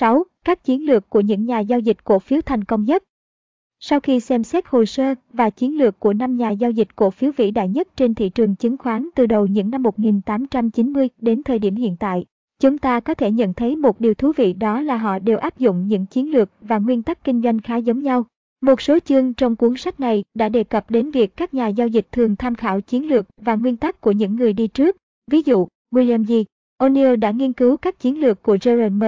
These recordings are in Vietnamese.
6. Các chiến lược của những nhà giao dịch cổ phiếu thành công nhất. Sau khi xem xét hồ sơ và chiến lược của 5 nhà giao dịch cổ phiếu vĩ đại nhất trên thị trường chứng khoán từ đầu những năm 1890 đến thời điểm hiện tại, chúng ta có thể nhận thấy một điều thú vị đó là họ đều áp dụng những chiến lược và nguyên tắc kinh doanh khá giống nhau. Một số chương trong cuốn sách này đã đề cập đến việc các nhà giao dịch thường tham khảo chiến lược và nguyên tắc của những người đi trước. Ví dụ, William G. O'Neill đã nghiên cứu các chiến lược của Gerard M.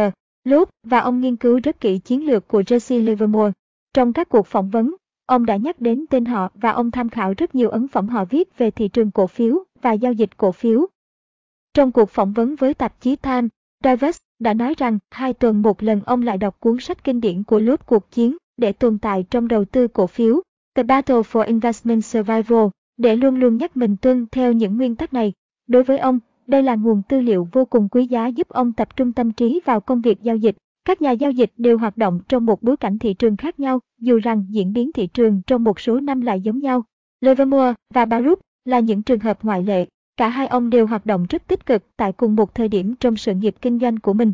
Loeb và ông nghiên cứu rất kỹ chiến lược của Jesse Livermore. Trong các cuộc phỏng vấn, ông đã nhắc đến tên họ và ông tham khảo rất nhiều ấn phẩm họ viết về thị trường cổ phiếu và giao dịch cổ phiếu. Trong cuộc phỏng vấn với tạp chí Time, Davis đã nói rằng hai tuần một lần ông lại đọc cuốn sách kinh điển của Loeb cuộc chiến để tồn tại trong đầu tư cổ phiếu, The Battle for Investment Survival, để luôn luôn nhắc mình tuân theo những nguyên tắc này. Đối với ông, đây là nguồn tư liệu vô cùng quý giá giúp ông tập trung tâm trí vào công việc giao dịch. Các nhà giao dịch đều hoạt động trong một bối cảnh thị trường khác nhau, dù rằng diễn biến thị trường trong một số năm lại giống nhau. Livermore và Baruch là những trường hợp ngoại lệ. Cả hai ông đều hoạt động rất tích cực tại cùng một thời điểm trong sự nghiệp kinh doanh của mình.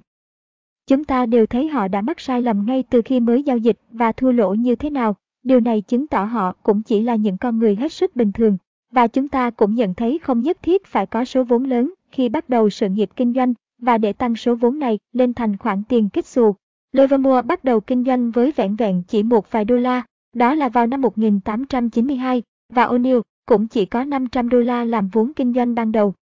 Chúng ta đều thấy họ đã mắc sai lầm ngay từ khi mới giao dịch và thua lỗ như thế nào. Điều này chứng tỏ họ cũng chỉ là những con người hết sức bình thường. Và chúng ta cũng nhận thấy không nhất thiết phải có số vốn lớn khi bắt đầu sự nghiệp kinh doanh và để tăng số vốn này lên thành khoản tiền kích xù. Livermore bắt đầu kinh doanh với vẹn vẹn chỉ một vài đô la, đó là vào năm 1892, và O'Neill cũng chỉ có 500 đô la làm vốn kinh doanh ban đầu.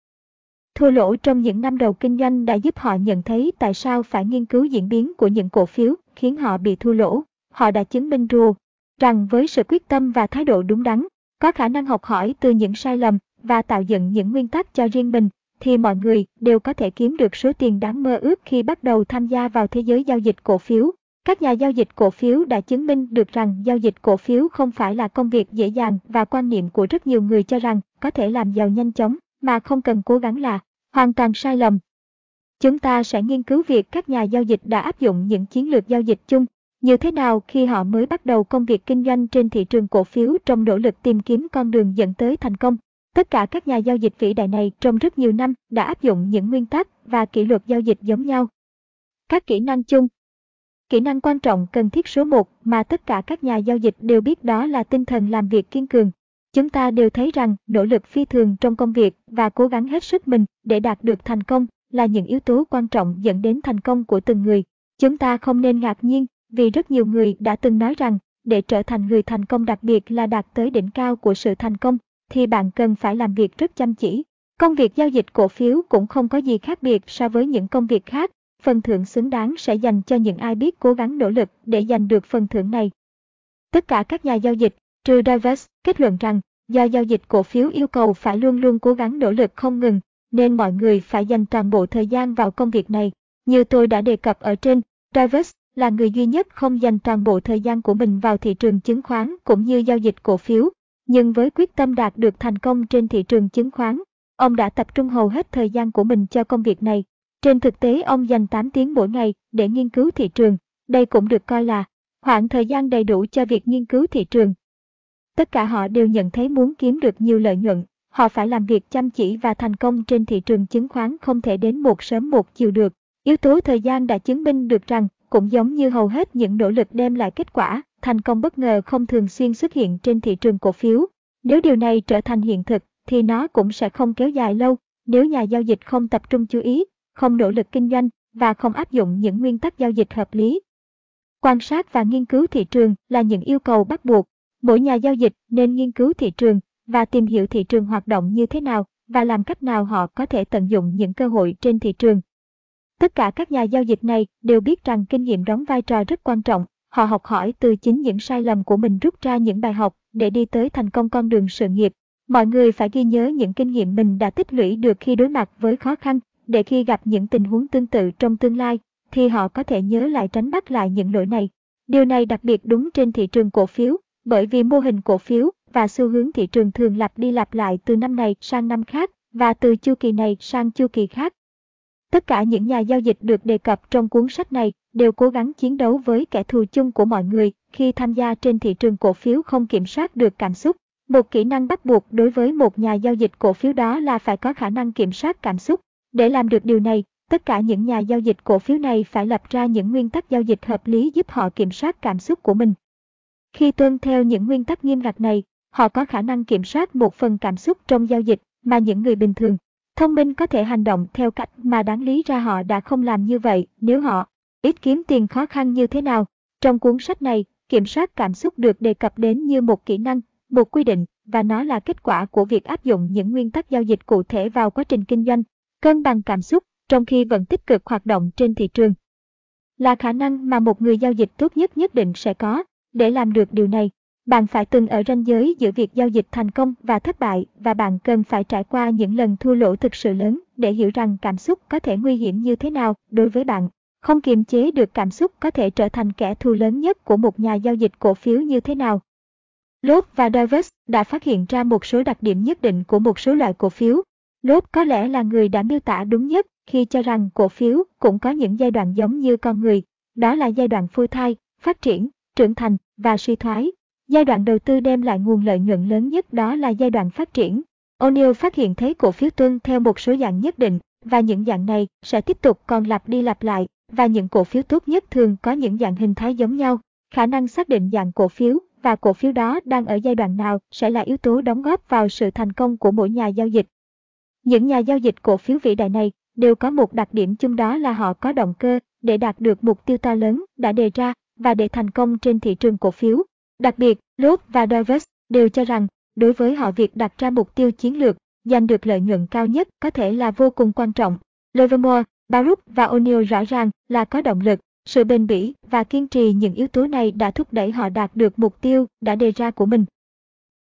Thua lỗ trong những năm đầu kinh doanh đã giúp họ nhận thấy tại sao phải nghiên cứu diễn biến của những cổ phiếu khiến họ bị thua lỗ. Họ đã chứng minh rùa rằng với sự quyết tâm và thái độ đúng đắn, có khả năng học hỏi từ những sai lầm và tạo dựng những nguyên tắc cho riêng mình, thì mọi người đều có thể kiếm được số tiền đáng mơ ước khi bắt đầu tham gia vào thế giới giao dịch cổ phiếu. Các nhà giao dịch cổ phiếu đã chứng minh được rằng giao dịch cổ phiếu không phải là công việc dễ dàng và quan niệm của rất nhiều người cho rằng có thể làm giàu nhanh chóng, mà không cần cố gắng là hoàn toàn sai lầm. Chúng ta sẽ nghiên cứu việc các nhà giao dịch đã áp dụng những chiến lược giao dịch chung như thế nào khi họ mới bắt đầu công việc kinh doanh trên thị trường cổ phiếu trong nỗ lực tìm kiếm con đường dẫn tới thành công. Tất cả các nhà giao dịch vĩ đại này trong rất nhiều năm đã áp dụng những nguyên tắc và kỷ luật giao dịch giống nhau. Các kỹ năng chung Kỹ năng quan trọng cần thiết số 1 mà tất cả các nhà giao dịch đều biết đó là tinh thần làm việc kiên cường. Chúng ta đều thấy rằng nỗ lực phi thường trong công việc và cố gắng hết sức mình để đạt được thành công là những yếu tố quan trọng dẫn đến thành công của từng người. Chúng ta không nên ngạc nhiên vì rất nhiều người đã từng nói rằng để trở thành người thành công đặc biệt là đạt tới đỉnh cao của sự thành công thì bạn cần phải làm việc rất chăm chỉ. Công việc giao dịch cổ phiếu cũng không có gì khác biệt so với những công việc khác, phần thưởng xứng đáng sẽ dành cho những ai biết cố gắng nỗ lực để giành được phần thưởng này. Tất cả các nhà giao dịch, trừ Davis, kết luận rằng do giao dịch cổ phiếu yêu cầu phải luôn luôn cố gắng nỗ lực không ngừng, nên mọi người phải dành toàn bộ thời gian vào công việc này. Như tôi đã đề cập ở trên, Davis là người duy nhất không dành toàn bộ thời gian của mình vào thị trường chứng khoán cũng như giao dịch cổ phiếu, nhưng với quyết tâm đạt được thành công trên thị trường chứng khoán, ông đã tập trung hầu hết thời gian của mình cho công việc này. Trên thực tế ông dành 8 tiếng mỗi ngày để nghiên cứu thị trường, đây cũng được coi là khoảng thời gian đầy đủ cho việc nghiên cứu thị trường. Tất cả họ đều nhận thấy muốn kiếm được nhiều lợi nhuận, họ phải làm việc chăm chỉ và thành công trên thị trường chứng khoán không thể đến một sớm một chiều được. Yếu tố thời gian đã chứng minh được rằng, cũng giống như hầu hết những nỗ lực đem lại kết quả, thành công bất ngờ không thường xuyên xuất hiện trên thị trường cổ phiếu. Nếu điều này trở thành hiện thực, thì nó cũng sẽ không kéo dài lâu nếu nhà giao dịch không tập trung chú ý, không nỗ lực kinh doanh và không áp dụng những nguyên tắc giao dịch hợp lý. Quan sát và nghiên cứu thị trường là những yêu cầu bắt buộc. Mỗi nhà giao dịch nên nghiên cứu thị trường và tìm hiểu thị trường hoạt động như thế nào và làm cách nào họ có thể tận dụng những cơ hội trên thị trường. Tất cả các nhà giao dịch này đều biết rằng kinh nghiệm đóng vai trò rất quan trọng Họ học hỏi từ chính những sai lầm của mình rút ra những bài học để đi tới thành công con đường sự nghiệp. Mọi người phải ghi nhớ những kinh nghiệm mình đã tích lũy được khi đối mặt với khó khăn, để khi gặp những tình huống tương tự trong tương lai, thì họ có thể nhớ lại tránh bắt lại những lỗi này. Điều này đặc biệt đúng trên thị trường cổ phiếu, bởi vì mô hình cổ phiếu và xu hướng thị trường thường lặp đi lặp lại từ năm này sang năm khác và từ chu kỳ này sang chu kỳ khác. Tất cả những nhà giao dịch được đề cập trong cuốn sách này đều cố gắng chiến đấu với kẻ thù chung của mọi người khi tham gia trên thị trường cổ phiếu không kiểm soát được cảm xúc. Một kỹ năng bắt buộc đối với một nhà giao dịch cổ phiếu đó là phải có khả năng kiểm soát cảm xúc. Để làm được điều này, Tất cả những nhà giao dịch cổ phiếu này phải lập ra những nguyên tắc giao dịch hợp lý giúp họ kiểm soát cảm xúc của mình. Khi tuân theo những nguyên tắc nghiêm ngặt này, họ có khả năng kiểm soát một phần cảm xúc trong giao dịch mà những người bình thường thông minh có thể hành động theo cách mà đáng lý ra họ đã không làm như vậy nếu họ ít kiếm tiền khó khăn như thế nào. Trong cuốn sách này, kiểm soát cảm xúc được đề cập đến như một kỹ năng, một quy định và nó là kết quả của việc áp dụng những nguyên tắc giao dịch cụ thể vào quá trình kinh doanh, cân bằng cảm xúc trong khi vẫn tích cực hoạt động trên thị trường. Là khả năng mà một người giao dịch tốt nhất nhất định sẽ có. Để làm được điều này, bạn phải từng ở ranh giới giữa việc giao dịch thành công và thất bại và bạn cần phải trải qua những lần thua lỗ thực sự lớn để hiểu rằng cảm xúc có thể nguy hiểm như thế nào đối với bạn. Không kiềm chế được cảm xúc có thể trở thành kẻ thù lớn nhất của một nhà giao dịch cổ phiếu như thế nào. Lốt và Davis đã phát hiện ra một số đặc điểm nhất định của một số loại cổ phiếu. Lốt có lẽ là người đã miêu tả đúng nhất khi cho rằng cổ phiếu cũng có những giai đoạn giống như con người. Đó là giai đoạn phôi thai, phát triển, trưởng thành và suy thoái. Giai đoạn đầu tư đem lại nguồn lợi nhuận lớn nhất đó là giai đoạn phát triển. O'Neill phát hiện thấy cổ phiếu tuân theo một số dạng nhất định, và những dạng này sẽ tiếp tục còn lặp đi lặp lại, và những cổ phiếu tốt nhất thường có những dạng hình thái giống nhau. Khả năng xác định dạng cổ phiếu và cổ phiếu đó đang ở giai đoạn nào sẽ là yếu tố đóng góp vào sự thành công của mỗi nhà giao dịch. Những nhà giao dịch cổ phiếu vĩ đại này đều có một đặc điểm chung đó là họ có động cơ để đạt được mục tiêu to lớn đã đề ra và để thành công trên thị trường cổ phiếu. Đặc biệt, Lốt và Davis đều cho rằng đối với họ việc đặt ra mục tiêu chiến lược, giành được lợi nhuận cao nhất có thể là vô cùng quan trọng. Livermore, Baruch và O'Neill rõ ràng là có động lực, sự bền bỉ và kiên trì những yếu tố này đã thúc đẩy họ đạt được mục tiêu đã đề ra của mình.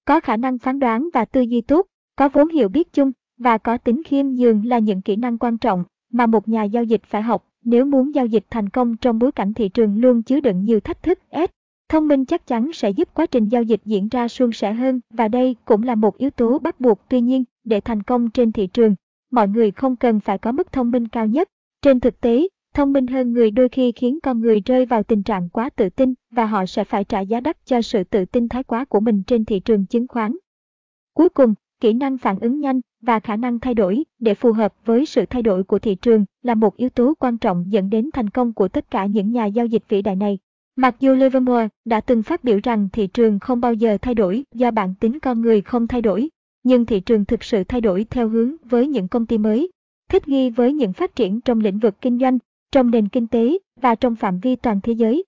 Có khả năng phán đoán và tư duy tốt, có vốn hiểu biết chung và có tính khiêm nhường là những kỹ năng quan trọng mà một nhà giao dịch phải học nếu muốn giao dịch thành công trong bối cảnh thị trường luôn chứa đựng nhiều thách thức S. Thông minh chắc chắn sẽ giúp quá trình giao dịch diễn ra suôn sẻ hơn và đây cũng là một yếu tố bắt buộc tuy nhiên để thành công trên thị trường. Mọi người không cần phải có mức thông minh cao nhất. Trên thực tế, thông minh hơn người đôi khi khiến con người rơi vào tình trạng quá tự tin và họ sẽ phải trả giá đắt cho sự tự tin thái quá của mình trên thị trường chứng khoán. Cuối cùng, kỹ năng phản ứng nhanh và khả năng thay đổi để phù hợp với sự thay đổi của thị trường là một yếu tố quan trọng dẫn đến thành công của tất cả những nhà giao dịch vĩ đại này. Mặc dù Livermore đã từng phát biểu rằng thị trường không bao giờ thay đổi do bản tính con người không thay đổi, nhưng thị trường thực sự thay đổi theo hướng với những công ty mới, thích nghi với những phát triển trong lĩnh vực kinh doanh, trong nền kinh tế và trong phạm vi toàn thế giới.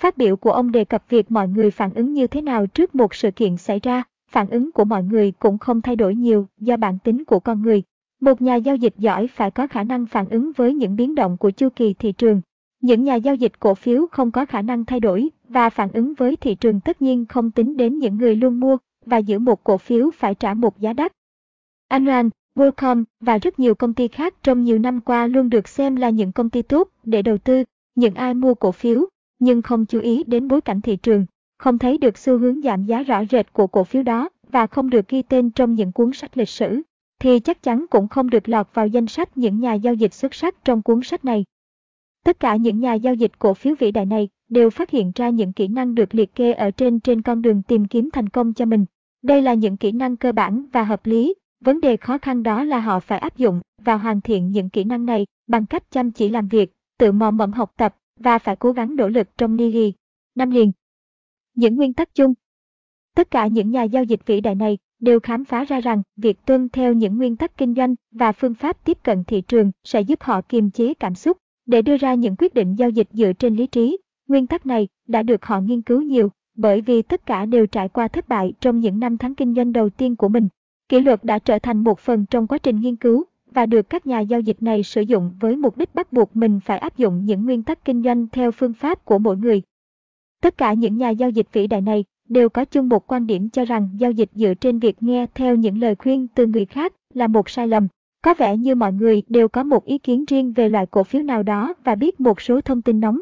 Phát biểu của ông đề cập việc mọi người phản ứng như thế nào trước một sự kiện xảy ra phản ứng của mọi người cũng không thay đổi nhiều do bản tính của con người. Một nhà giao dịch giỏi phải có khả năng phản ứng với những biến động của chu kỳ thị trường. Những nhà giao dịch cổ phiếu không có khả năng thay đổi và phản ứng với thị trường tất nhiên không tính đến những người luôn mua và giữ một cổ phiếu phải trả một giá đắt. Enron, WorldCom và rất nhiều công ty khác trong nhiều năm qua luôn được xem là những công ty tốt để đầu tư, những ai mua cổ phiếu, nhưng không chú ý đến bối cảnh thị trường không thấy được xu hướng giảm giá rõ rệt của cổ phiếu đó và không được ghi tên trong những cuốn sách lịch sử, thì chắc chắn cũng không được lọt vào danh sách những nhà giao dịch xuất sắc trong cuốn sách này. Tất cả những nhà giao dịch cổ phiếu vĩ đại này đều phát hiện ra những kỹ năng được liệt kê ở trên trên con đường tìm kiếm thành công cho mình. Đây là những kỹ năng cơ bản và hợp lý. Vấn đề khó khăn đó là họ phải áp dụng và hoàn thiện những kỹ năng này bằng cách chăm chỉ làm việc, tự mò mẫm học tập và phải cố gắng nỗ lực trong Niri. Năm liền, những nguyên tắc chung Tất cả những nhà giao dịch vĩ đại này đều khám phá ra rằng việc tuân theo những nguyên tắc kinh doanh và phương pháp tiếp cận thị trường sẽ giúp họ kiềm chế cảm xúc để đưa ra những quyết định giao dịch dựa trên lý trí. Nguyên tắc này đã được họ nghiên cứu nhiều, bởi vì tất cả đều trải qua thất bại trong những năm tháng kinh doanh đầu tiên của mình. Kỷ luật đã trở thành một phần trong quá trình nghiên cứu, và được các nhà giao dịch này sử dụng với mục đích bắt buộc mình phải áp dụng những nguyên tắc kinh doanh theo phương pháp của mỗi người Tất cả những nhà giao dịch vĩ đại này đều có chung một quan điểm cho rằng giao dịch dựa trên việc nghe theo những lời khuyên từ người khác là một sai lầm. Có vẻ như mọi người đều có một ý kiến riêng về loại cổ phiếu nào đó và biết một số thông tin nóng.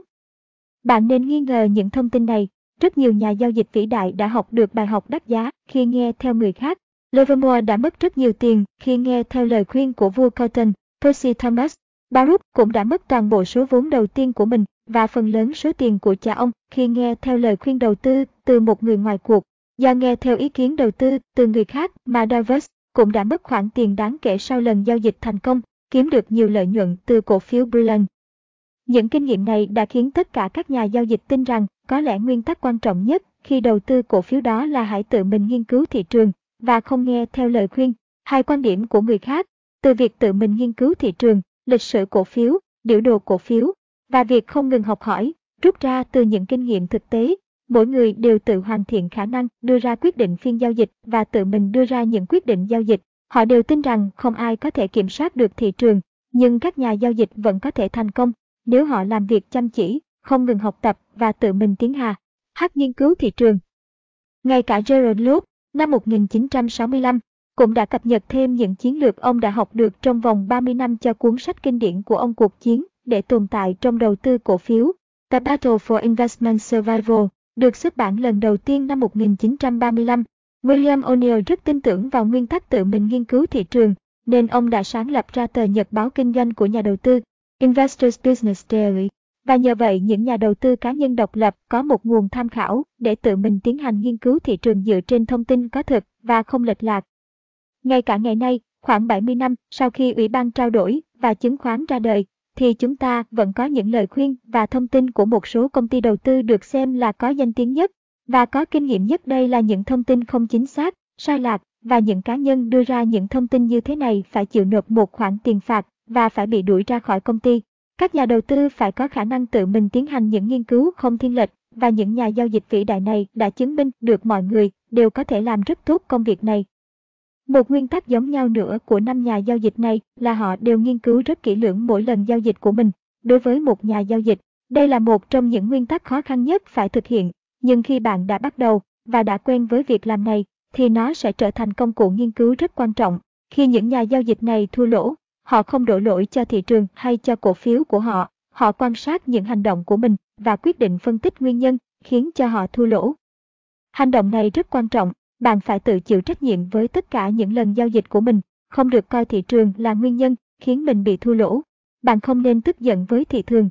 Bạn nên nghi ngờ những thông tin này. Rất nhiều nhà giao dịch vĩ đại đã học được bài học đắt giá khi nghe theo người khác. Livermore đã mất rất nhiều tiền khi nghe theo lời khuyên của vua Cotton, Percy Thomas. Baruch cũng đã mất toàn bộ số vốn đầu tiên của mình và phần lớn số tiền của cha ông khi nghe theo lời khuyên đầu tư từ một người ngoài cuộc. Do nghe theo ý kiến đầu tư từ người khác mà Davos cũng đã mất khoản tiền đáng kể sau lần giao dịch thành công kiếm được nhiều lợi nhuận từ cổ phiếu Brilliant. Những kinh nghiệm này đã khiến tất cả các nhà giao dịch tin rằng có lẽ nguyên tắc quan trọng nhất khi đầu tư cổ phiếu đó là hãy tự mình nghiên cứu thị trường và không nghe theo lời khuyên hay quan điểm của người khác. Từ việc tự mình nghiên cứu thị trường, lịch sử cổ phiếu, biểu đồ cổ phiếu và việc không ngừng học hỏi, rút ra từ những kinh nghiệm thực tế, mỗi người đều tự hoàn thiện khả năng đưa ra quyết định phiên giao dịch và tự mình đưa ra những quyết định giao dịch. Họ đều tin rằng không ai có thể kiểm soát được thị trường, nhưng các nhà giao dịch vẫn có thể thành công nếu họ làm việc chăm chỉ, không ngừng học tập và tự mình tiến hà. hát nghiên cứu thị trường. Ngay cả Gerald Love, năm 1965, cũng đã cập nhật thêm những chiến lược ông đã học được trong vòng 30 năm cho cuốn sách kinh điển của ông cuộc chiến để tồn tại trong đầu tư cổ phiếu. The Battle for Investment Survival được xuất bản lần đầu tiên năm 1935. William O'Neill rất tin tưởng vào nguyên tắc tự mình nghiên cứu thị trường, nên ông đã sáng lập ra tờ nhật báo kinh doanh của nhà đầu tư, Investors Business Daily. Và nhờ vậy những nhà đầu tư cá nhân độc lập có một nguồn tham khảo để tự mình tiến hành nghiên cứu thị trường dựa trên thông tin có thực và không lệch lạc. Ngay cả ngày nay, khoảng 70 năm sau khi Ủy ban trao đổi và chứng khoán ra đời, thì chúng ta vẫn có những lời khuyên và thông tin của một số công ty đầu tư được xem là có danh tiếng nhất và có kinh nghiệm nhất đây là những thông tin không chính xác, sai lạc và những cá nhân đưa ra những thông tin như thế này phải chịu nộp một khoản tiền phạt và phải bị đuổi ra khỏi công ty. Các nhà đầu tư phải có khả năng tự mình tiến hành những nghiên cứu không thiên lệch và những nhà giao dịch vĩ đại này đã chứng minh được mọi người đều có thể làm rất tốt công việc này. Một nguyên tắc giống nhau nữa của năm nhà giao dịch này là họ đều nghiên cứu rất kỹ lưỡng mỗi lần giao dịch của mình. Đối với một nhà giao dịch, đây là một trong những nguyên tắc khó khăn nhất phải thực hiện, nhưng khi bạn đã bắt đầu và đã quen với việc làm này, thì nó sẽ trở thành công cụ nghiên cứu rất quan trọng. Khi những nhà giao dịch này thua lỗ, họ không đổ lỗi cho thị trường hay cho cổ phiếu của họ, họ quan sát những hành động của mình và quyết định phân tích nguyên nhân khiến cho họ thua lỗ. Hành động này rất quan trọng bạn phải tự chịu trách nhiệm với tất cả những lần giao dịch của mình, không được coi thị trường là nguyên nhân khiến mình bị thua lỗ. Bạn không nên tức giận với thị trường.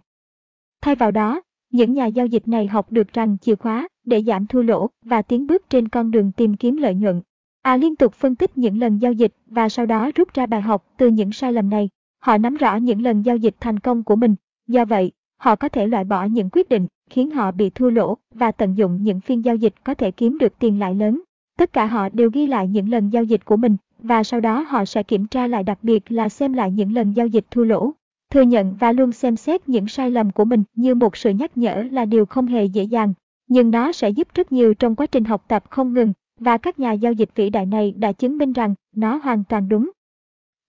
Thay vào đó, những nhà giao dịch này học được rằng chìa khóa để giảm thua lỗ và tiến bước trên con đường tìm kiếm lợi nhuận. À liên tục phân tích những lần giao dịch và sau đó rút ra bài học từ những sai lầm này. Họ nắm rõ những lần giao dịch thành công của mình. Do vậy, họ có thể loại bỏ những quyết định khiến họ bị thua lỗ và tận dụng những phiên giao dịch có thể kiếm được tiền lãi lớn. Tất cả họ đều ghi lại những lần giao dịch của mình và sau đó họ sẽ kiểm tra lại đặc biệt là xem lại những lần giao dịch thua lỗ. Thừa nhận và luôn xem xét những sai lầm của mình như một sự nhắc nhở là điều không hề dễ dàng, nhưng nó sẽ giúp rất nhiều trong quá trình học tập không ngừng và các nhà giao dịch vĩ đại này đã chứng minh rằng nó hoàn toàn đúng.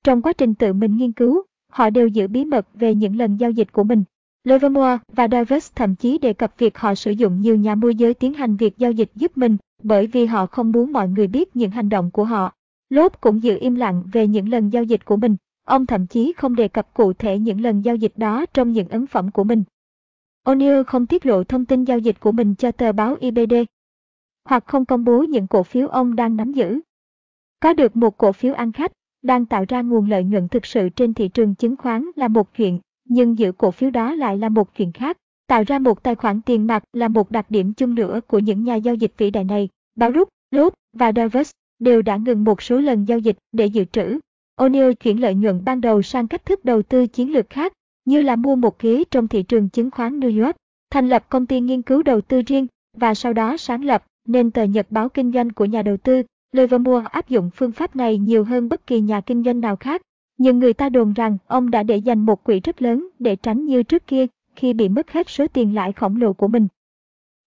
Trong quá trình tự mình nghiên cứu, họ đều giữ bí mật về những lần giao dịch của mình. Livermore và Davis thậm chí đề cập việc họ sử dụng nhiều nhà môi giới tiến hành việc giao dịch giúp mình bởi vì họ không muốn mọi người biết những hành động của họ. Lốp cũng giữ im lặng về những lần giao dịch của mình. Ông thậm chí không đề cập cụ thể những lần giao dịch đó trong những ấn phẩm của mình. O'Neill không tiết lộ thông tin giao dịch của mình cho tờ báo IBD, hoặc không công bố những cổ phiếu ông đang nắm giữ. Có được một cổ phiếu ăn khách, đang tạo ra nguồn lợi nhuận thực sự trên thị trường chứng khoán là một chuyện, nhưng giữ cổ phiếu đó lại là một chuyện khác. Tạo ra một tài khoản tiền mặt là một đặc điểm chung nữa của những nhà giao dịch vĩ đại này. Baruch, Rút, Lốt và Davis đều đã ngừng một số lần giao dịch để dự trữ. O'Neill chuyển lợi nhuận ban đầu sang cách thức đầu tư chiến lược khác, như là mua một ghế trong thị trường chứng khoán New York, thành lập công ty nghiên cứu đầu tư riêng và sau đó sáng lập nên tờ nhật báo kinh doanh của nhà đầu tư. Livermore áp dụng phương pháp này nhiều hơn bất kỳ nhà kinh doanh nào khác. Nhưng người ta đồn rằng ông đã để dành một quỹ rất lớn để tránh như trước kia khi bị mất hết số tiền lãi khổng lồ của mình.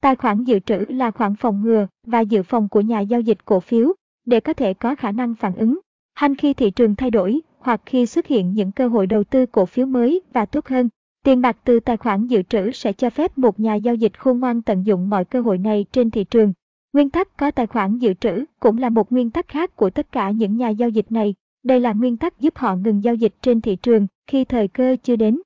Tài khoản dự trữ là khoản phòng ngừa và dự phòng của nhà giao dịch cổ phiếu để có thể có khả năng phản ứng hành khi thị trường thay đổi hoặc khi xuất hiện những cơ hội đầu tư cổ phiếu mới và tốt hơn. Tiền bạc từ tài khoản dự trữ sẽ cho phép một nhà giao dịch khôn ngoan tận dụng mọi cơ hội này trên thị trường. Nguyên tắc có tài khoản dự trữ cũng là một nguyên tắc khác của tất cả những nhà giao dịch này. Đây là nguyên tắc giúp họ ngừng giao dịch trên thị trường khi thời cơ chưa đến.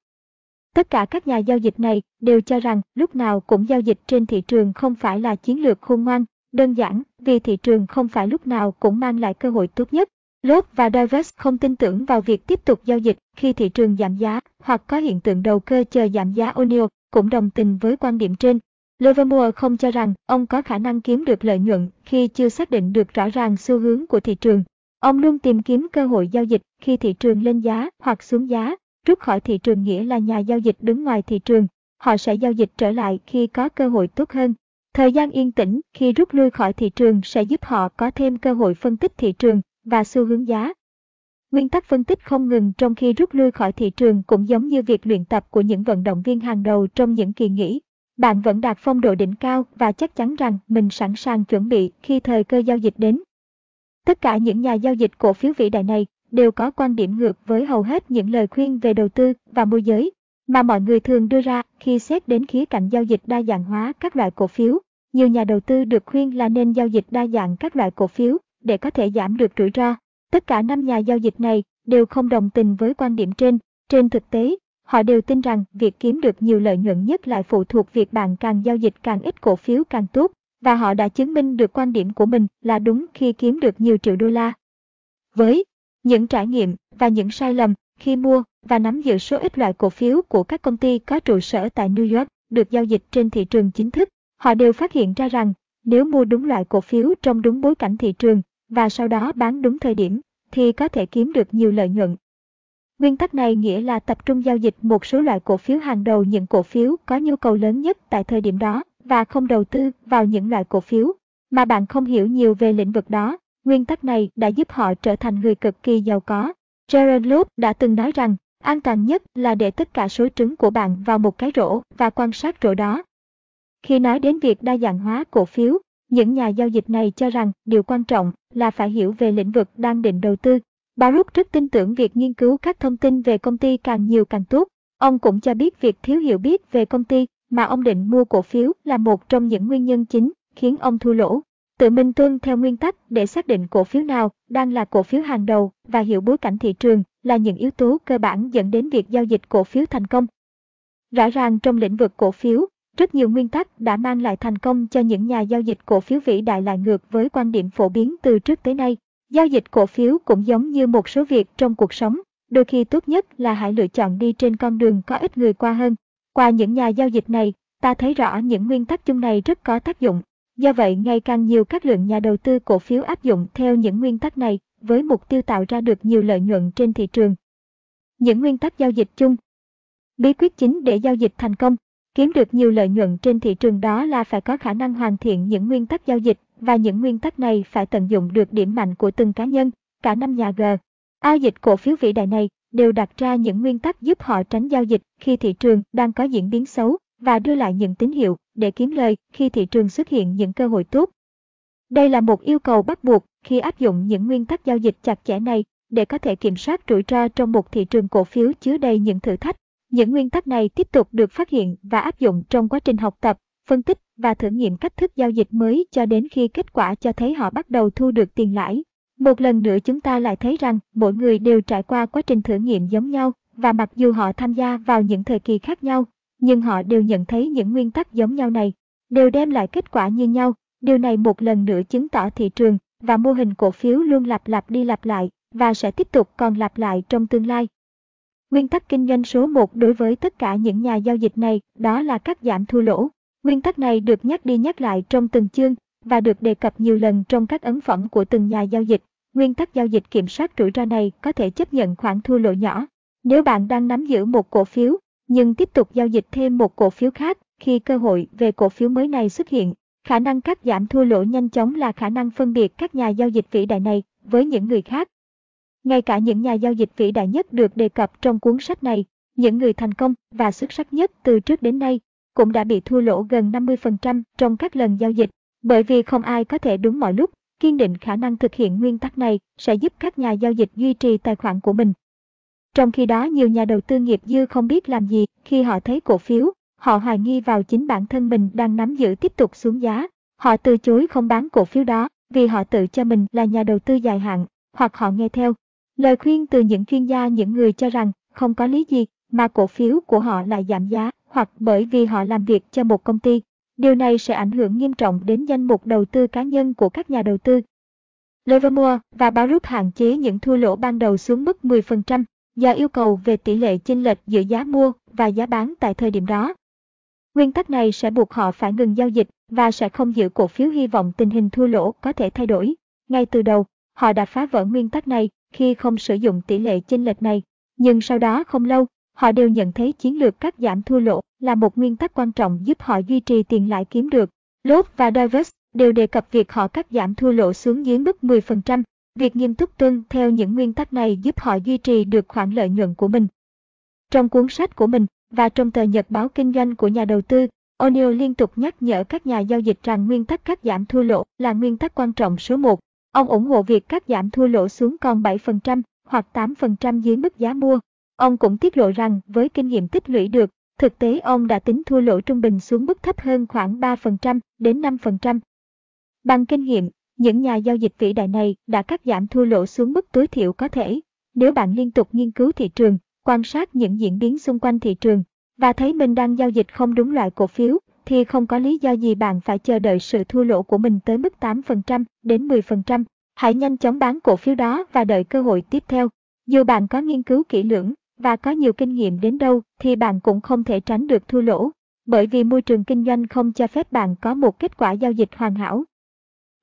Tất cả các nhà giao dịch này đều cho rằng lúc nào cũng giao dịch trên thị trường không phải là chiến lược khôn ngoan, đơn giản vì thị trường không phải lúc nào cũng mang lại cơ hội tốt nhất. Lốt và Divers không tin tưởng vào việc tiếp tục giao dịch khi thị trường giảm giá hoặc có hiện tượng đầu cơ chờ giảm giá O'Neill cũng đồng tình với quan điểm trên. Livermore không cho rằng ông có khả năng kiếm được lợi nhuận khi chưa xác định được rõ ràng xu hướng của thị trường. Ông luôn tìm kiếm cơ hội giao dịch khi thị trường lên giá hoặc xuống giá, rút khỏi thị trường nghĩa là nhà giao dịch đứng ngoài thị trường. Họ sẽ giao dịch trở lại khi có cơ hội tốt hơn. Thời gian yên tĩnh, khi rút lui khỏi thị trường sẽ giúp họ có thêm cơ hội phân tích thị trường và xu hướng giá. Nguyên tắc phân tích không ngừng trong khi rút lui khỏi thị trường cũng giống như việc luyện tập của những vận động viên hàng đầu trong những kỳ nghỉ. Bạn vẫn đạt phong độ đỉnh cao và chắc chắn rằng mình sẵn sàng chuẩn bị khi thời cơ giao dịch đến. Tất cả những nhà giao dịch cổ phiếu vĩ đại này đều có quan điểm ngược với hầu hết những lời khuyên về đầu tư và môi giới mà mọi người thường đưa ra khi xét đến khía cạnh giao dịch đa dạng hóa các loại cổ phiếu. Nhiều nhà đầu tư được khuyên là nên giao dịch đa dạng các loại cổ phiếu để có thể giảm được rủi ro. Tất cả năm nhà giao dịch này đều không đồng tình với quan điểm trên. Trên thực tế, họ đều tin rằng việc kiếm được nhiều lợi nhuận nhất lại phụ thuộc việc bạn càng giao dịch càng ít cổ phiếu càng tốt, và họ đã chứng minh được quan điểm của mình là đúng khi kiếm được nhiều triệu đô la. Với những trải nghiệm và những sai lầm khi mua và nắm giữ số ít loại cổ phiếu của các công ty có trụ sở tại New York được giao dịch trên thị trường chính thức, họ đều phát hiện ra rằng nếu mua đúng loại cổ phiếu trong đúng bối cảnh thị trường và sau đó bán đúng thời điểm thì có thể kiếm được nhiều lợi nhuận. Nguyên tắc này nghĩa là tập trung giao dịch một số loại cổ phiếu hàng đầu những cổ phiếu có nhu cầu lớn nhất tại thời điểm đó và không đầu tư vào những loại cổ phiếu mà bạn không hiểu nhiều về lĩnh vực đó. Nguyên tắc này đã giúp họ trở thành người cực kỳ giàu có. Jared Loeb đã từng nói rằng, an toàn nhất là để tất cả số trứng của bạn vào một cái rổ và quan sát rổ đó. Khi nói đến việc đa dạng hóa cổ phiếu, những nhà giao dịch này cho rằng điều quan trọng là phải hiểu về lĩnh vực đang định đầu tư. Baruch rất tin tưởng việc nghiên cứu các thông tin về công ty càng nhiều càng tốt. Ông cũng cho biết việc thiếu hiểu biết về công ty mà ông định mua cổ phiếu là một trong những nguyên nhân chính khiến ông thua lỗ. Tự mình tuân theo nguyên tắc để xác định cổ phiếu nào đang là cổ phiếu hàng đầu và hiểu bối cảnh thị trường là những yếu tố cơ bản dẫn đến việc giao dịch cổ phiếu thành công. Rõ ràng trong lĩnh vực cổ phiếu, rất nhiều nguyên tắc đã mang lại thành công cho những nhà giao dịch cổ phiếu vĩ đại lại ngược với quan điểm phổ biến từ trước tới nay. Giao dịch cổ phiếu cũng giống như một số việc trong cuộc sống, đôi khi tốt nhất là hãy lựa chọn đi trên con đường có ít người qua hơn. Qua những nhà giao dịch này, ta thấy rõ những nguyên tắc chung này rất có tác dụng. Do vậy, ngày càng nhiều các lượng nhà đầu tư cổ phiếu áp dụng theo những nguyên tắc này với mục tiêu tạo ra được nhiều lợi nhuận trên thị trường. Những nguyên tắc giao dịch chung Bí quyết chính để giao dịch thành công Kiếm được nhiều lợi nhuận trên thị trường đó là phải có khả năng hoàn thiện những nguyên tắc giao dịch và những nguyên tắc này phải tận dụng được điểm mạnh của từng cá nhân, cả năm nhà G. Ao dịch cổ phiếu vĩ đại này đều đặt ra những nguyên tắc giúp họ tránh giao dịch khi thị trường đang có diễn biến xấu và đưa lại những tín hiệu để kiếm lời khi thị trường xuất hiện những cơ hội tốt. Đây là một yêu cầu bắt buộc khi áp dụng những nguyên tắc giao dịch chặt chẽ này để có thể kiểm soát rủi ro trong một thị trường cổ phiếu chứa đầy những thử thách những nguyên tắc này tiếp tục được phát hiện và áp dụng trong quá trình học tập, phân tích và thử nghiệm cách thức giao dịch mới cho đến khi kết quả cho thấy họ bắt đầu thu được tiền lãi. Một lần nữa chúng ta lại thấy rằng mỗi người đều trải qua quá trình thử nghiệm giống nhau và mặc dù họ tham gia vào những thời kỳ khác nhau, nhưng họ đều nhận thấy những nguyên tắc giống nhau này, đều đem lại kết quả như nhau. Điều này một lần nữa chứng tỏ thị trường và mô hình cổ phiếu luôn lặp lặp đi lặp lại và sẽ tiếp tục còn lặp lại trong tương lai. Nguyên tắc kinh doanh số 1 đối với tất cả những nhà giao dịch này đó là cắt giảm thua lỗ. Nguyên tắc này được nhắc đi nhắc lại trong từng chương và được đề cập nhiều lần trong các ấn phẩm của từng nhà giao dịch. Nguyên tắc giao dịch kiểm soát rủi ro này có thể chấp nhận khoản thua lỗ nhỏ. Nếu bạn đang nắm giữ một cổ phiếu, nhưng tiếp tục giao dịch thêm một cổ phiếu khác khi cơ hội về cổ phiếu mới này xuất hiện, khả năng cắt giảm thua lỗ nhanh chóng là khả năng phân biệt các nhà giao dịch vĩ đại này với những người khác ngay cả những nhà giao dịch vĩ đại nhất được đề cập trong cuốn sách này, những người thành công và xuất sắc nhất từ trước đến nay, cũng đã bị thua lỗ gần 50% trong các lần giao dịch, bởi vì không ai có thể đúng mọi lúc, kiên định khả năng thực hiện nguyên tắc này sẽ giúp các nhà giao dịch duy trì tài khoản của mình. Trong khi đó nhiều nhà đầu tư nghiệp dư không biết làm gì khi họ thấy cổ phiếu, họ hoài nghi vào chính bản thân mình đang nắm giữ tiếp tục xuống giá. Họ từ chối không bán cổ phiếu đó vì họ tự cho mình là nhà đầu tư dài hạn, hoặc họ nghe theo Lời khuyên từ những chuyên gia những người cho rằng không có lý gì mà cổ phiếu của họ lại giảm giá hoặc bởi vì họ làm việc cho một công ty. Điều này sẽ ảnh hưởng nghiêm trọng đến danh mục đầu tư cá nhân của các nhà đầu tư. Livermore và Baruch hạn chế những thua lỗ ban đầu xuống mức 10% do yêu cầu về tỷ lệ chênh lệch giữa giá mua và giá bán tại thời điểm đó. Nguyên tắc này sẽ buộc họ phải ngừng giao dịch và sẽ không giữ cổ phiếu hy vọng tình hình thua lỗ có thể thay đổi. Ngay từ đầu, họ đã phá vỡ nguyên tắc này khi không sử dụng tỷ lệ chênh lệch này. Nhưng sau đó không lâu, họ đều nhận thấy chiến lược cắt giảm thua lỗ là một nguyên tắc quan trọng giúp họ duy trì tiền lãi kiếm được. Lốt và Divers đều đề cập việc họ cắt giảm thua lỗ xuống dưới mức 10%. Việc nghiêm túc tuân theo những nguyên tắc này giúp họ duy trì được khoản lợi nhuận của mình. Trong cuốn sách của mình và trong tờ nhật báo kinh doanh của nhà đầu tư, O'Neill liên tục nhắc nhở các nhà giao dịch rằng nguyên tắc cắt giảm thua lỗ là nguyên tắc quan trọng số 1. Ông ủng hộ việc cắt giảm thua lỗ xuống còn 7% hoặc 8% dưới mức giá mua. Ông cũng tiết lộ rằng với kinh nghiệm tích lũy được, thực tế ông đã tính thua lỗ trung bình xuống mức thấp hơn khoảng 3% đến 5%. Bằng kinh nghiệm, những nhà giao dịch vĩ đại này đã cắt giảm thua lỗ xuống mức tối thiểu có thể. Nếu bạn liên tục nghiên cứu thị trường, quan sát những diễn biến xung quanh thị trường và thấy mình đang giao dịch không đúng loại cổ phiếu, thì không có lý do gì bạn phải chờ đợi sự thua lỗ của mình tới mức 8% đến 10%. Hãy nhanh chóng bán cổ phiếu đó và đợi cơ hội tiếp theo. Dù bạn có nghiên cứu kỹ lưỡng và có nhiều kinh nghiệm đến đâu thì bạn cũng không thể tránh được thua lỗ, bởi vì môi trường kinh doanh không cho phép bạn có một kết quả giao dịch hoàn hảo.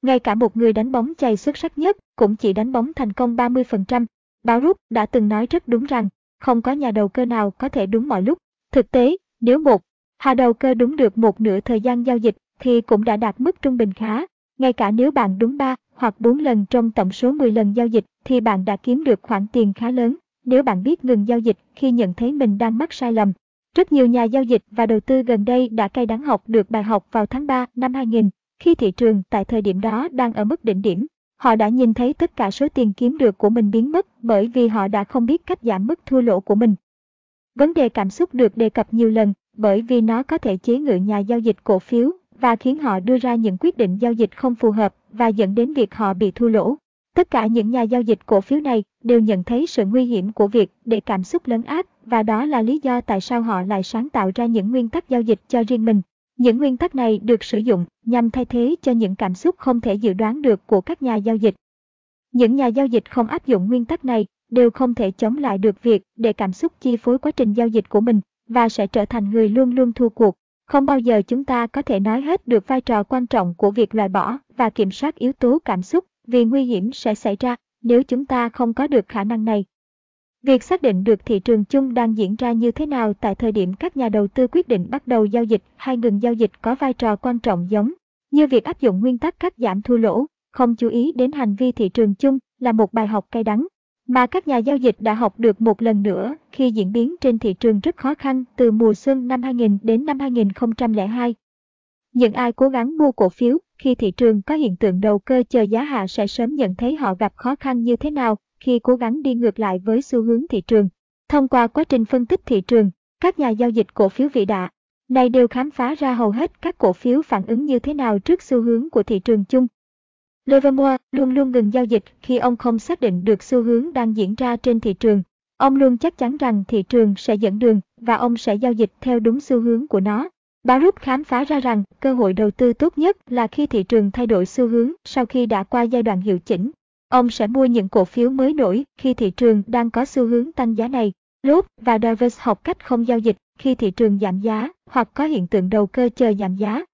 Ngay cả một người đánh bóng chày xuất sắc nhất cũng chỉ đánh bóng thành công 30%. Báo rút đã từng nói rất đúng rằng, không có nhà đầu cơ nào có thể đúng mọi lúc. Thực tế, nếu một hà đầu cơ đúng được một nửa thời gian giao dịch thì cũng đã đạt mức trung bình khá. Ngay cả nếu bạn đúng 3 hoặc 4 lần trong tổng số 10 lần giao dịch thì bạn đã kiếm được khoản tiền khá lớn. Nếu bạn biết ngừng giao dịch khi nhận thấy mình đang mắc sai lầm. Rất nhiều nhà giao dịch và đầu tư gần đây đã cay đắng học được bài học vào tháng 3 năm 2000 khi thị trường tại thời điểm đó đang ở mức đỉnh điểm. Họ đã nhìn thấy tất cả số tiền kiếm được của mình biến mất bởi vì họ đã không biết cách giảm mức thua lỗ của mình. Vấn đề cảm xúc được đề cập nhiều lần bởi vì nó có thể chế ngự nhà giao dịch cổ phiếu và khiến họ đưa ra những quyết định giao dịch không phù hợp và dẫn đến việc họ bị thua lỗ. Tất cả những nhà giao dịch cổ phiếu này đều nhận thấy sự nguy hiểm của việc để cảm xúc lấn át và đó là lý do tại sao họ lại sáng tạo ra những nguyên tắc giao dịch cho riêng mình. Những nguyên tắc này được sử dụng nhằm thay thế cho những cảm xúc không thể dự đoán được của các nhà giao dịch. Những nhà giao dịch không áp dụng nguyên tắc này đều không thể chống lại được việc để cảm xúc chi phối quá trình giao dịch của mình và sẽ trở thành người luôn luôn thua cuộc. Không bao giờ chúng ta có thể nói hết được vai trò quan trọng của việc loại bỏ và kiểm soát yếu tố cảm xúc vì nguy hiểm sẽ xảy ra nếu chúng ta không có được khả năng này. Việc xác định được thị trường chung đang diễn ra như thế nào tại thời điểm các nhà đầu tư quyết định bắt đầu giao dịch hay ngừng giao dịch có vai trò quan trọng giống như việc áp dụng nguyên tắc cắt giảm thua lỗ, không chú ý đến hành vi thị trường chung là một bài học cay đắng mà các nhà giao dịch đã học được một lần nữa khi diễn biến trên thị trường rất khó khăn từ mùa xuân năm 2000 đến năm 2002. Những ai cố gắng mua cổ phiếu khi thị trường có hiện tượng đầu cơ chờ giá hạ sẽ sớm nhận thấy họ gặp khó khăn như thế nào khi cố gắng đi ngược lại với xu hướng thị trường. Thông qua quá trình phân tích thị trường, các nhà giao dịch cổ phiếu vĩ đại này đều khám phá ra hầu hết các cổ phiếu phản ứng như thế nào trước xu hướng của thị trường chung. Livermore luôn luôn ngừng giao dịch khi ông không xác định được xu hướng đang diễn ra trên thị trường. Ông luôn chắc chắn rằng thị trường sẽ dẫn đường và ông sẽ giao dịch theo đúng xu hướng của nó. Baruch khám phá ra rằng cơ hội đầu tư tốt nhất là khi thị trường thay đổi xu hướng sau khi đã qua giai đoạn hiệu chỉnh. Ông sẽ mua những cổ phiếu mới nổi khi thị trường đang có xu hướng tăng giá này. Lốt và Davis học cách không giao dịch khi thị trường giảm giá hoặc có hiện tượng đầu cơ chờ giảm giá.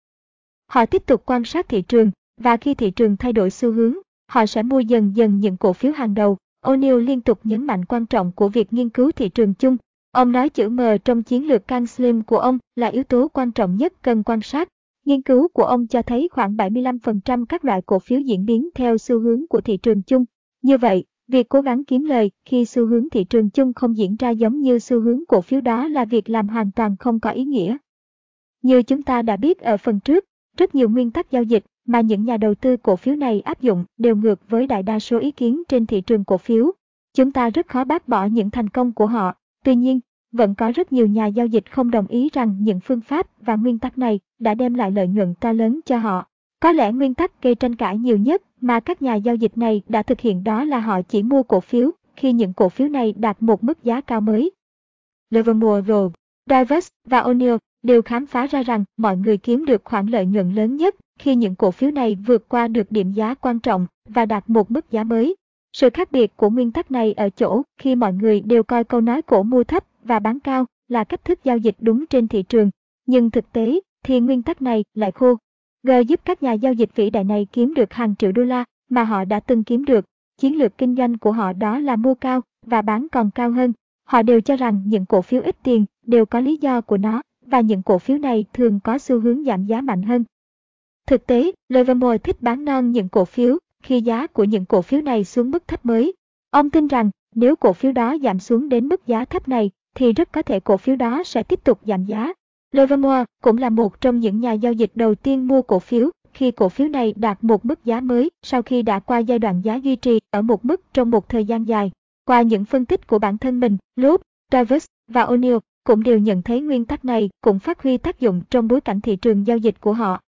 Họ tiếp tục quan sát thị trường và khi thị trường thay đổi xu hướng, họ sẽ mua dần dần những cổ phiếu hàng đầu. O'Neill liên tục nhấn mạnh quan trọng của việc nghiên cứu thị trường chung. Ông nói chữ M trong chiến lược Can Slim của ông là yếu tố quan trọng nhất cần quan sát. Nghiên cứu của ông cho thấy khoảng 75% các loại cổ phiếu diễn biến theo xu hướng của thị trường chung. Như vậy, việc cố gắng kiếm lời khi xu hướng thị trường chung không diễn ra giống như xu hướng cổ phiếu đó là việc làm hoàn toàn không có ý nghĩa. Như chúng ta đã biết ở phần trước, rất nhiều nguyên tắc giao dịch mà những nhà đầu tư cổ phiếu này áp dụng đều ngược với đại đa số ý kiến trên thị trường cổ phiếu. Chúng ta rất khó bác bỏ những thành công của họ. Tuy nhiên, vẫn có rất nhiều nhà giao dịch không đồng ý rằng những phương pháp và nguyên tắc này đã đem lại lợi nhuận to lớn cho họ. Có lẽ nguyên tắc gây tranh cãi nhiều nhất mà các nhà giao dịch này đã thực hiện đó là họ chỉ mua cổ phiếu khi những cổ phiếu này đạt một mức giá cao mới. Livermore Divers và O'Neill đều khám phá ra rằng mọi người kiếm được khoản lợi nhuận lớn nhất khi những cổ phiếu này vượt qua được điểm giá quan trọng và đạt một mức giá mới. Sự khác biệt của nguyên tắc này ở chỗ khi mọi người đều coi câu nói cổ mua thấp và bán cao là cách thức giao dịch đúng trên thị trường, nhưng thực tế thì nguyên tắc này lại khô. G giúp các nhà giao dịch vĩ đại này kiếm được hàng triệu đô la mà họ đã từng kiếm được. chiến lược kinh doanh của họ đó là mua cao và bán còn cao hơn. Họ đều cho rằng những cổ phiếu ít tiền đều có lý do của nó và những cổ phiếu này thường có xu hướng giảm giá mạnh hơn. Thực tế, Livermore thích bán non những cổ phiếu khi giá của những cổ phiếu này xuống mức thấp mới. Ông tin rằng nếu cổ phiếu đó giảm xuống đến mức giá thấp này thì rất có thể cổ phiếu đó sẽ tiếp tục giảm giá. Livermore cũng là một trong những nhà giao dịch đầu tiên mua cổ phiếu khi cổ phiếu này đạt một mức giá mới sau khi đã qua giai đoạn giá duy trì ở một mức trong một thời gian dài. Qua những phân tích của bản thân mình, Loop, Travis và O'Neill cũng đều nhận thấy nguyên tắc này cũng phát huy tác dụng trong bối cảnh thị trường giao dịch của họ.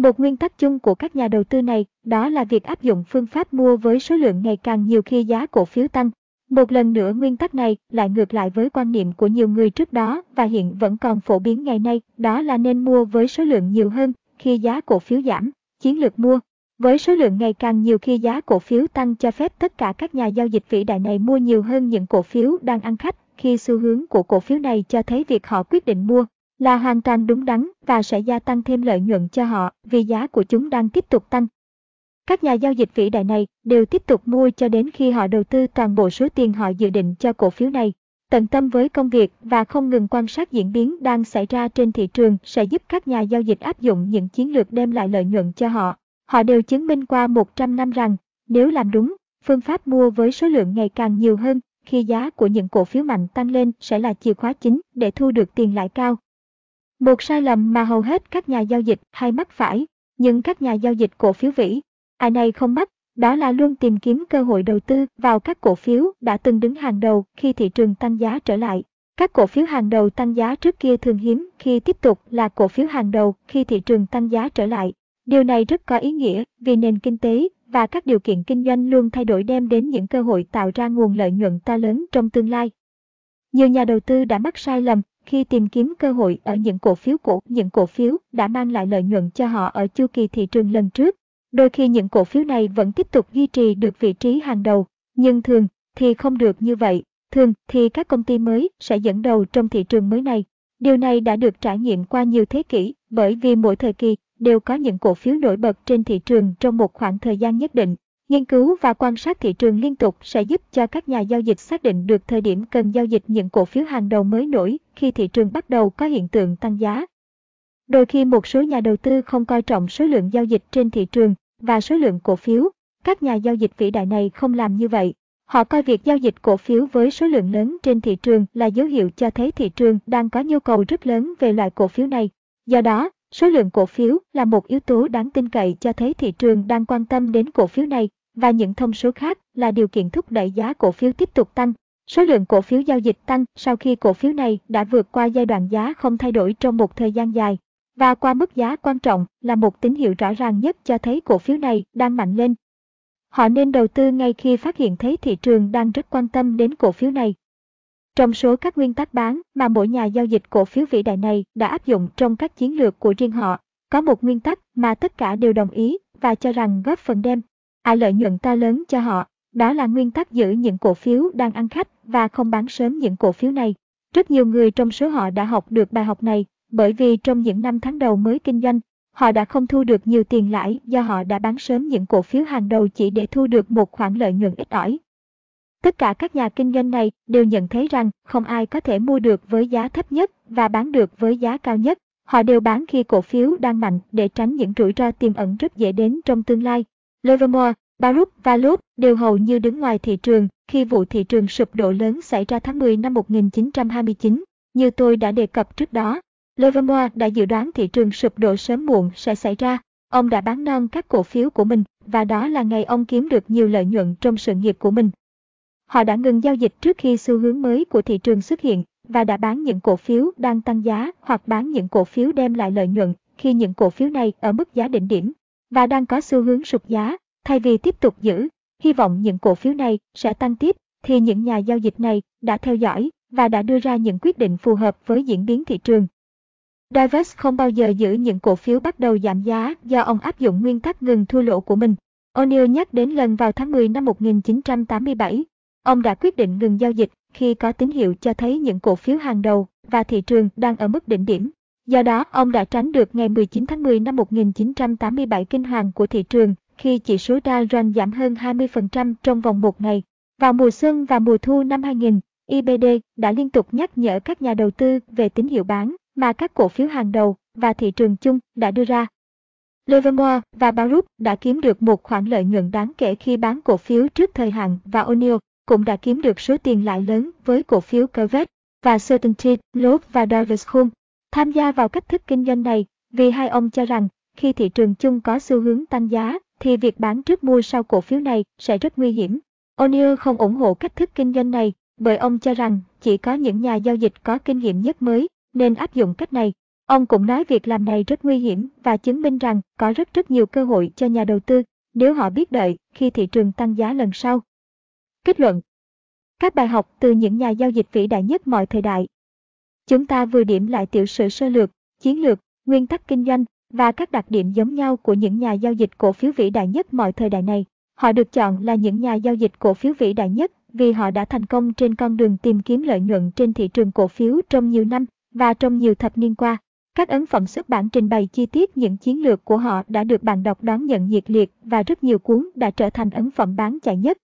Một nguyên tắc chung của các nhà đầu tư này đó là việc áp dụng phương pháp mua với số lượng ngày càng nhiều khi giá cổ phiếu tăng. Một lần nữa nguyên tắc này lại ngược lại với quan niệm của nhiều người trước đó và hiện vẫn còn phổ biến ngày nay, đó là nên mua với số lượng nhiều hơn khi giá cổ phiếu giảm, chiến lược mua. Với số lượng ngày càng nhiều khi giá cổ phiếu tăng cho phép tất cả các nhà giao dịch vĩ đại này mua nhiều hơn những cổ phiếu đang ăn khách khi xu hướng của cổ phiếu này cho thấy việc họ quyết định mua là hoàn toàn đúng đắn và sẽ gia tăng thêm lợi nhuận cho họ vì giá của chúng đang tiếp tục tăng. Các nhà giao dịch vĩ đại này đều tiếp tục mua cho đến khi họ đầu tư toàn bộ số tiền họ dự định cho cổ phiếu này. Tận tâm với công việc và không ngừng quan sát diễn biến đang xảy ra trên thị trường sẽ giúp các nhà giao dịch áp dụng những chiến lược đem lại lợi nhuận cho họ. Họ đều chứng minh qua 100 năm rằng, nếu làm đúng, phương pháp mua với số lượng ngày càng nhiều hơn khi giá của những cổ phiếu mạnh tăng lên sẽ là chìa khóa chính để thu được tiền lãi cao. Một sai lầm mà hầu hết các nhà giao dịch hay mắc phải, nhưng các nhà giao dịch cổ phiếu vĩ, ai này không mắc, đó là luôn tìm kiếm cơ hội đầu tư vào các cổ phiếu đã từng đứng hàng đầu khi thị trường tăng giá trở lại. Các cổ phiếu hàng đầu tăng giá trước kia thường hiếm khi tiếp tục là cổ phiếu hàng đầu khi thị trường tăng giá trở lại. Điều này rất có ý nghĩa vì nền kinh tế và các điều kiện kinh doanh luôn thay đổi đem đến những cơ hội tạo ra nguồn lợi nhuận to lớn trong tương lai. Nhiều nhà đầu tư đã mắc sai lầm khi tìm kiếm cơ hội ở những cổ phiếu cũ, những cổ phiếu đã mang lại lợi nhuận cho họ ở chu kỳ thị trường lần trước. Đôi khi những cổ phiếu này vẫn tiếp tục duy trì được vị trí hàng đầu, nhưng thường thì không được như vậy. Thường thì các công ty mới sẽ dẫn đầu trong thị trường mới này. Điều này đã được trải nghiệm qua nhiều thế kỷ bởi vì mỗi thời kỳ đều có những cổ phiếu nổi bật trên thị trường trong một khoảng thời gian nhất định. Nghiên cứu và quan sát thị trường liên tục sẽ giúp cho các nhà giao dịch xác định được thời điểm cần giao dịch những cổ phiếu hàng đầu mới nổi khi thị trường bắt đầu có hiện tượng tăng giá. Đôi khi một số nhà đầu tư không coi trọng số lượng giao dịch trên thị trường và số lượng cổ phiếu, các nhà giao dịch vĩ đại này không làm như vậy. Họ coi việc giao dịch cổ phiếu với số lượng lớn trên thị trường là dấu hiệu cho thấy thị trường đang có nhu cầu rất lớn về loại cổ phiếu này. Do đó, số lượng cổ phiếu là một yếu tố đáng tin cậy cho thấy thị trường đang quan tâm đến cổ phiếu này và những thông số khác là điều kiện thúc đẩy giá cổ phiếu tiếp tục tăng. Số lượng cổ phiếu giao dịch tăng sau khi cổ phiếu này đã vượt qua giai đoạn giá không thay đổi trong một thời gian dài và qua mức giá quan trọng là một tín hiệu rõ ràng nhất cho thấy cổ phiếu này đang mạnh lên. Họ nên đầu tư ngay khi phát hiện thấy thị trường đang rất quan tâm đến cổ phiếu này. Trong số các nguyên tắc bán mà mỗi nhà giao dịch cổ phiếu vĩ đại này đã áp dụng trong các chiến lược của riêng họ, có một nguyên tắc mà tất cả đều đồng ý và cho rằng góp phần đem ai lợi nhuận to lớn cho họ. Đó là nguyên tắc giữ những cổ phiếu đang ăn khách và không bán sớm những cổ phiếu này. Rất nhiều người trong số họ đã học được bài học này bởi vì trong những năm tháng đầu mới kinh doanh, họ đã không thu được nhiều tiền lãi do họ đã bán sớm những cổ phiếu hàng đầu chỉ để thu được một khoản lợi nhuận ít ỏi. Tất cả các nhà kinh doanh này đều nhận thấy rằng không ai có thể mua được với giá thấp nhất và bán được với giá cao nhất. Họ đều bán khi cổ phiếu đang mạnh để tránh những rủi ro tiềm ẩn rất dễ đến trong tương lai. Livermore, Baruch và Loeb đều hầu như đứng ngoài thị trường khi vụ thị trường sụp đổ lớn xảy ra tháng 10 năm 1929. Như tôi đã đề cập trước đó, Livermore đã dự đoán thị trường sụp đổ sớm muộn sẽ xảy ra. Ông đã bán non các cổ phiếu của mình và đó là ngày ông kiếm được nhiều lợi nhuận trong sự nghiệp của mình. Họ đã ngừng giao dịch trước khi xu hướng mới của thị trường xuất hiện và đã bán những cổ phiếu đang tăng giá hoặc bán những cổ phiếu đem lại lợi nhuận khi những cổ phiếu này ở mức giá đỉnh điểm và đang có xu hướng sụt giá, thay vì tiếp tục giữ, hy vọng những cổ phiếu này sẽ tăng tiếp, thì những nhà giao dịch này đã theo dõi và đã đưa ra những quyết định phù hợp với diễn biến thị trường. Divest không bao giờ giữ những cổ phiếu bắt đầu giảm giá do ông áp dụng nguyên tắc ngừng thua lỗ của mình. O'Neill nhắc đến lần vào tháng 10 năm 1987, ông đã quyết định ngừng giao dịch khi có tín hiệu cho thấy những cổ phiếu hàng đầu và thị trường đang ở mức đỉnh điểm. Do đó, ông đã tránh được ngày 19 tháng 10 năm 1987 kinh hoàng của thị trường khi chỉ số Dow Jones giảm hơn 20% trong vòng một ngày. Vào mùa xuân và mùa thu năm 2000, IBD đã liên tục nhắc nhở các nhà đầu tư về tín hiệu bán mà các cổ phiếu hàng đầu và thị trường chung đã đưa ra. Livermore và Baruch đã kiếm được một khoản lợi nhuận đáng kể khi bán cổ phiếu trước thời hạn và O'Neill cũng đã kiếm được số tiền lãi lớn với cổ phiếu Corvette và Certainty, Loeb và Davis Home tham gia vào cách thức kinh doanh này vì hai ông cho rằng, khi thị trường chung có xu hướng tăng giá, thì việc bán trước mua sau cổ phiếu này sẽ rất nguy hiểm. O'Neill không ủng hộ cách thức kinh doanh này, bởi ông cho rằng chỉ có những nhà giao dịch có kinh nghiệm nhất mới nên áp dụng cách này. Ông cũng nói việc làm này rất nguy hiểm và chứng minh rằng có rất rất nhiều cơ hội cho nhà đầu tư nếu họ biết đợi khi thị trường tăng giá lần sau. Kết luận Các bài học từ những nhà giao dịch vĩ đại nhất mọi thời đại Chúng ta vừa điểm lại tiểu sử sơ lược, chiến lược, nguyên tắc kinh doanh và các đặc điểm giống nhau của những nhà giao dịch cổ phiếu vĩ đại nhất mọi thời đại này. Họ được chọn là những nhà giao dịch cổ phiếu vĩ đại nhất vì họ đã thành công trên con đường tìm kiếm lợi nhuận trên thị trường cổ phiếu trong nhiều năm và trong nhiều thập niên qua. Các ấn phẩm xuất bản trình bày chi tiết những chiến lược của họ đã được bạn đọc đón nhận nhiệt liệt và rất nhiều cuốn đã trở thành ấn phẩm bán chạy nhất.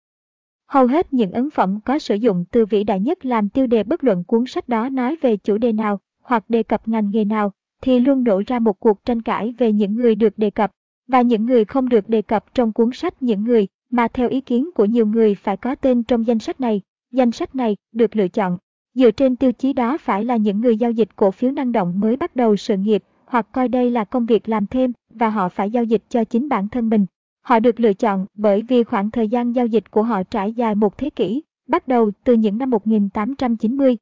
Hầu hết những ấn phẩm có sử dụng từ vĩ đại nhất làm tiêu đề bất luận cuốn sách đó nói về chủ đề nào hoặc đề cập ngành nghề nào, thì luôn nổ ra một cuộc tranh cãi về những người được đề cập và những người không được đề cập trong cuốn sách những người mà theo ý kiến của nhiều người phải có tên trong danh sách này. Danh sách này được lựa chọn dựa trên tiêu chí đó phải là những người giao dịch cổ phiếu năng động mới bắt đầu sự nghiệp hoặc coi đây là công việc làm thêm và họ phải giao dịch cho chính bản thân mình. Họ được lựa chọn bởi vì khoảng thời gian giao dịch của họ trải dài một thế kỷ, bắt đầu từ những năm 1890.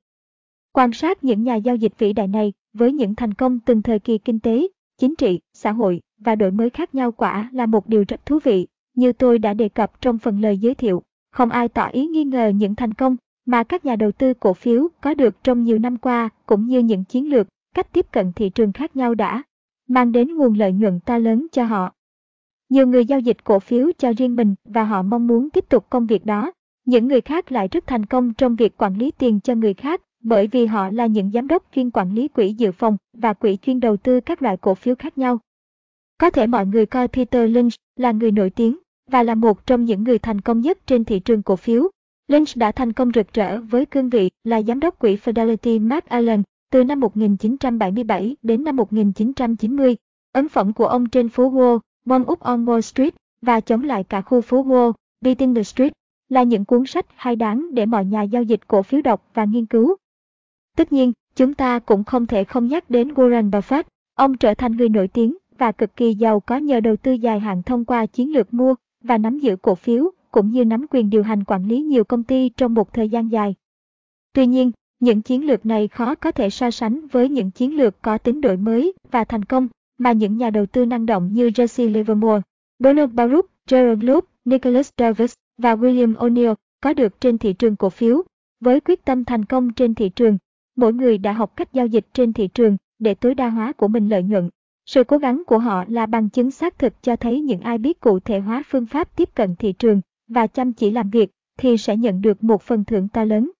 Quan sát những nhà giao dịch vĩ đại này với những thành công từng thời kỳ kinh tế, chính trị, xã hội và đổi mới khác nhau quả là một điều rất thú vị, như tôi đã đề cập trong phần lời giới thiệu. Không ai tỏ ý nghi ngờ những thành công mà các nhà đầu tư cổ phiếu có được trong nhiều năm qua cũng như những chiến lược, cách tiếp cận thị trường khác nhau đã mang đến nguồn lợi nhuận to lớn cho họ. Nhiều người giao dịch cổ phiếu cho riêng mình và họ mong muốn tiếp tục công việc đó. Những người khác lại rất thành công trong việc quản lý tiền cho người khác, bởi vì họ là những giám đốc chuyên quản lý quỹ dự phòng và quỹ chuyên đầu tư các loại cổ phiếu khác nhau. Có thể mọi người coi Peter Lynch là người nổi tiếng và là một trong những người thành công nhất trên thị trường cổ phiếu. Lynch đã thành công rực rỡ với cương vị là giám đốc quỹ Fidelity Mark Allen từ năm 1977 đến năm 1990. Ấn phẩm của ông trên phố Wall One Up on Wall Street và chống lại cả khu phố Wall, Beating the Street là những cuốn sách hay đáng để mọi nhà giao dịch cổ phiếu đọc và nghiên cứu. Tất nhiên, chúng ta cũng không thể không nhắc đến Warren Buffett. Ông trở thành người nổi tiếng và cực kỳ giàu có nhờ đầu tư dài hạn thông qua chiến lược mua và nắm giữ cổ phiếu, cũng như nắm quyền điều hành quản lý nhiều công ty trong một thời gian dài. Tuy nhiên, những chiến lược này khó có thể so sánh với những chiến lược có tính đổi mới và thành công mà những nhà đầu tư năng động như Jesse Livermore, Donald Baruch, Gerald Loop, Nicholas Davis và William O'Neill có được trên thị trường cổ phiếu. Với quyết tâm thành công trên thị trường, mỗi người đã học cách giao dịch trên thị trường để tối đa hóa của mình lợi nhuận. Sự cố gắng của họ là bằng chứng xác thực cho thấy những ai biết cụ thể hóa phương pháp tiếp cận thị trường và chăm chỉ làm việc thì sẽ nhận được một phần thưởng to lớn.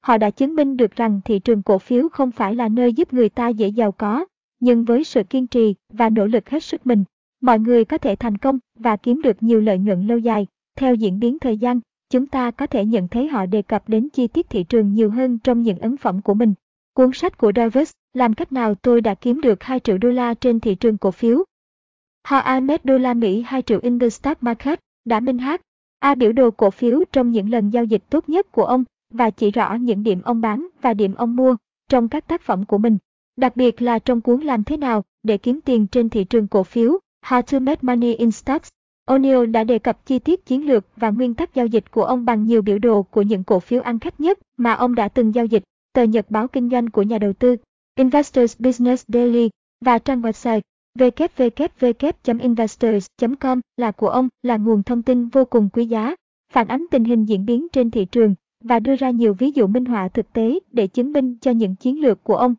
Họ đã chứng minh được rằng thị trường cổ phiếu không phải là nơi giúp người ta dễ giàu có, nhưng với sự kiên trì và nỗ lực hết sức mình, mọi người có thể thành công và kiếm được nhiều lợi nhuận lâu dài. Theo diễn biến thời gian, chúng ta có thể nhận thấy họ đề cập đến chi tiết thị trường nhiều hơn trong những ấn phẩm của mình. Cuốn sách của Davis, Làm cách nào tôi đã kiếm được 2 triệu đô la trên thị trường cổ phiếu. How Ahmed đô la Mỹ 2 triệu in the stock market, đã minh hát. A biểu đồ cổ phiếu trong những lần giao dịch tốt nhất của ông và chỉ rõ những điểm ông bán và điểm ông mua trong các tác phẩm của mình. Đặc biệt là trong cuốn Làm thế nào để kiếm tiền trên thị trường cổ phiếu, How to Make Money in Stocks, O'Neill đã đề cập chi tiết chiến lược và nguyên tắc giao dịch của ông bằng nhiều biểu đồ của những cổ phiếu ăn khách nhất mà ông đã từng giao dịch, tờ nhật báo kinh doanh của nhà đầu tư, Investors Business Daily và trang website www.investors.com là của ông là nguồn thông tin vô cùng quý giá, phản ánh tình hình diễn biến trên thị trường và đưa ra nhiều ví dụ minh họa thực tế để chứng minh cho những chiến lược của ông.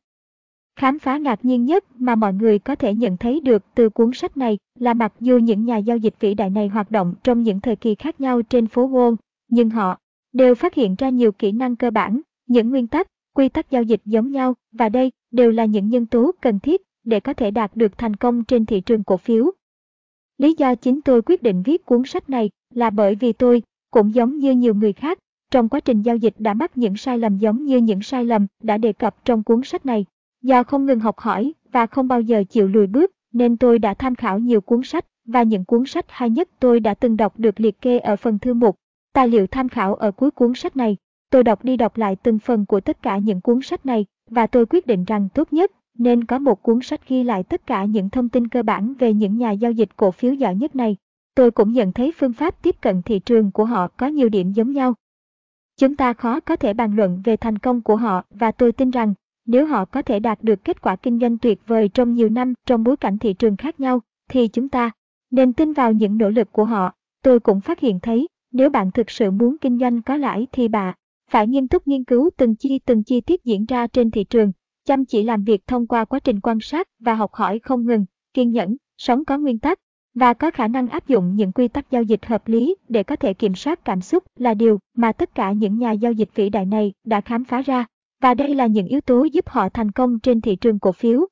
Khám phá ngạc nhiên nhất mà mọi người có thể nhận thấy được từ cuốn sách này là mặc dù những nhà giao dịch vĩ đại này hoạt động trong những thời kỳ khác nhau trên phố Wall, nhưng họ đều phát hiện ra nhiều kỹ năng cơ bản, những nguyên tắc, quy tắc giao dịch giống nhau và đây đều là những nhân tố cần thiết để có thể đạt được thành công trên thị trường cổ phiếu. Lý do chính tôi quyết định viết cuốn sách này là bởi vì tôi, cũng giống như nhiều người khác, trong quá trình giao dịch đã mắc những sai lầm giống như những sai lầm đã đề cập trong cuốn sách này. Do không ngừng học hỏi và không bao giờ chịu lùi bước, nên tôi đã tham khảo nhiều cuốn sách và những cuốn sách hay nhất tôi đã từng đọc được liệt kê ở phần thư mục. Tài liệu tham khảo ở cuối cuốn sách này, tôi đọc đi đọc lại từng phần của tất cả những cuốn sách này và tôi quyết định rằng tốt nhất nên có một cuốn sách ghi lại tất cả những thông tin cơ bản về những nhà giao dịch cổ phiếu giỏi nhất này. Tôi cũng nhận thấy phương pháp tiếp cận thị trường của họ có nhiều điểm giống nhau. Chúng ta khó có thể bàn luận về thành công của họ và tôi tin rằng nếu họ có thể đạt được kết quả kinh doanh tuyệt vời trong nhiều năm trong bối cảnh thị trường khác nhau, thì chúng ta nên tin vào những nỗ lực của họ. Tôi cũng phát hiện thấy, nếu bạn thực sự muốn kinh doanh có lãi thì bạn phải nghiêm túc nghiên cứu từng chi từng chi tiết diễn ra trên thị trường, chăm chỉ làm việc thông qua quá trình quan sát và học hỏi không ngừng, kiên nhẫn, sống có nguyên tắc và có khả năng áp dụng những quy tắc giao dịch hợp lý để có thể kiểm soát cảm xúc là điều mà tất cả những nhà giao dịch vĩ đại này đã khám phá ra. Và đây là những yếu tố giúp họ thành công trên thị trường cổ phiếu.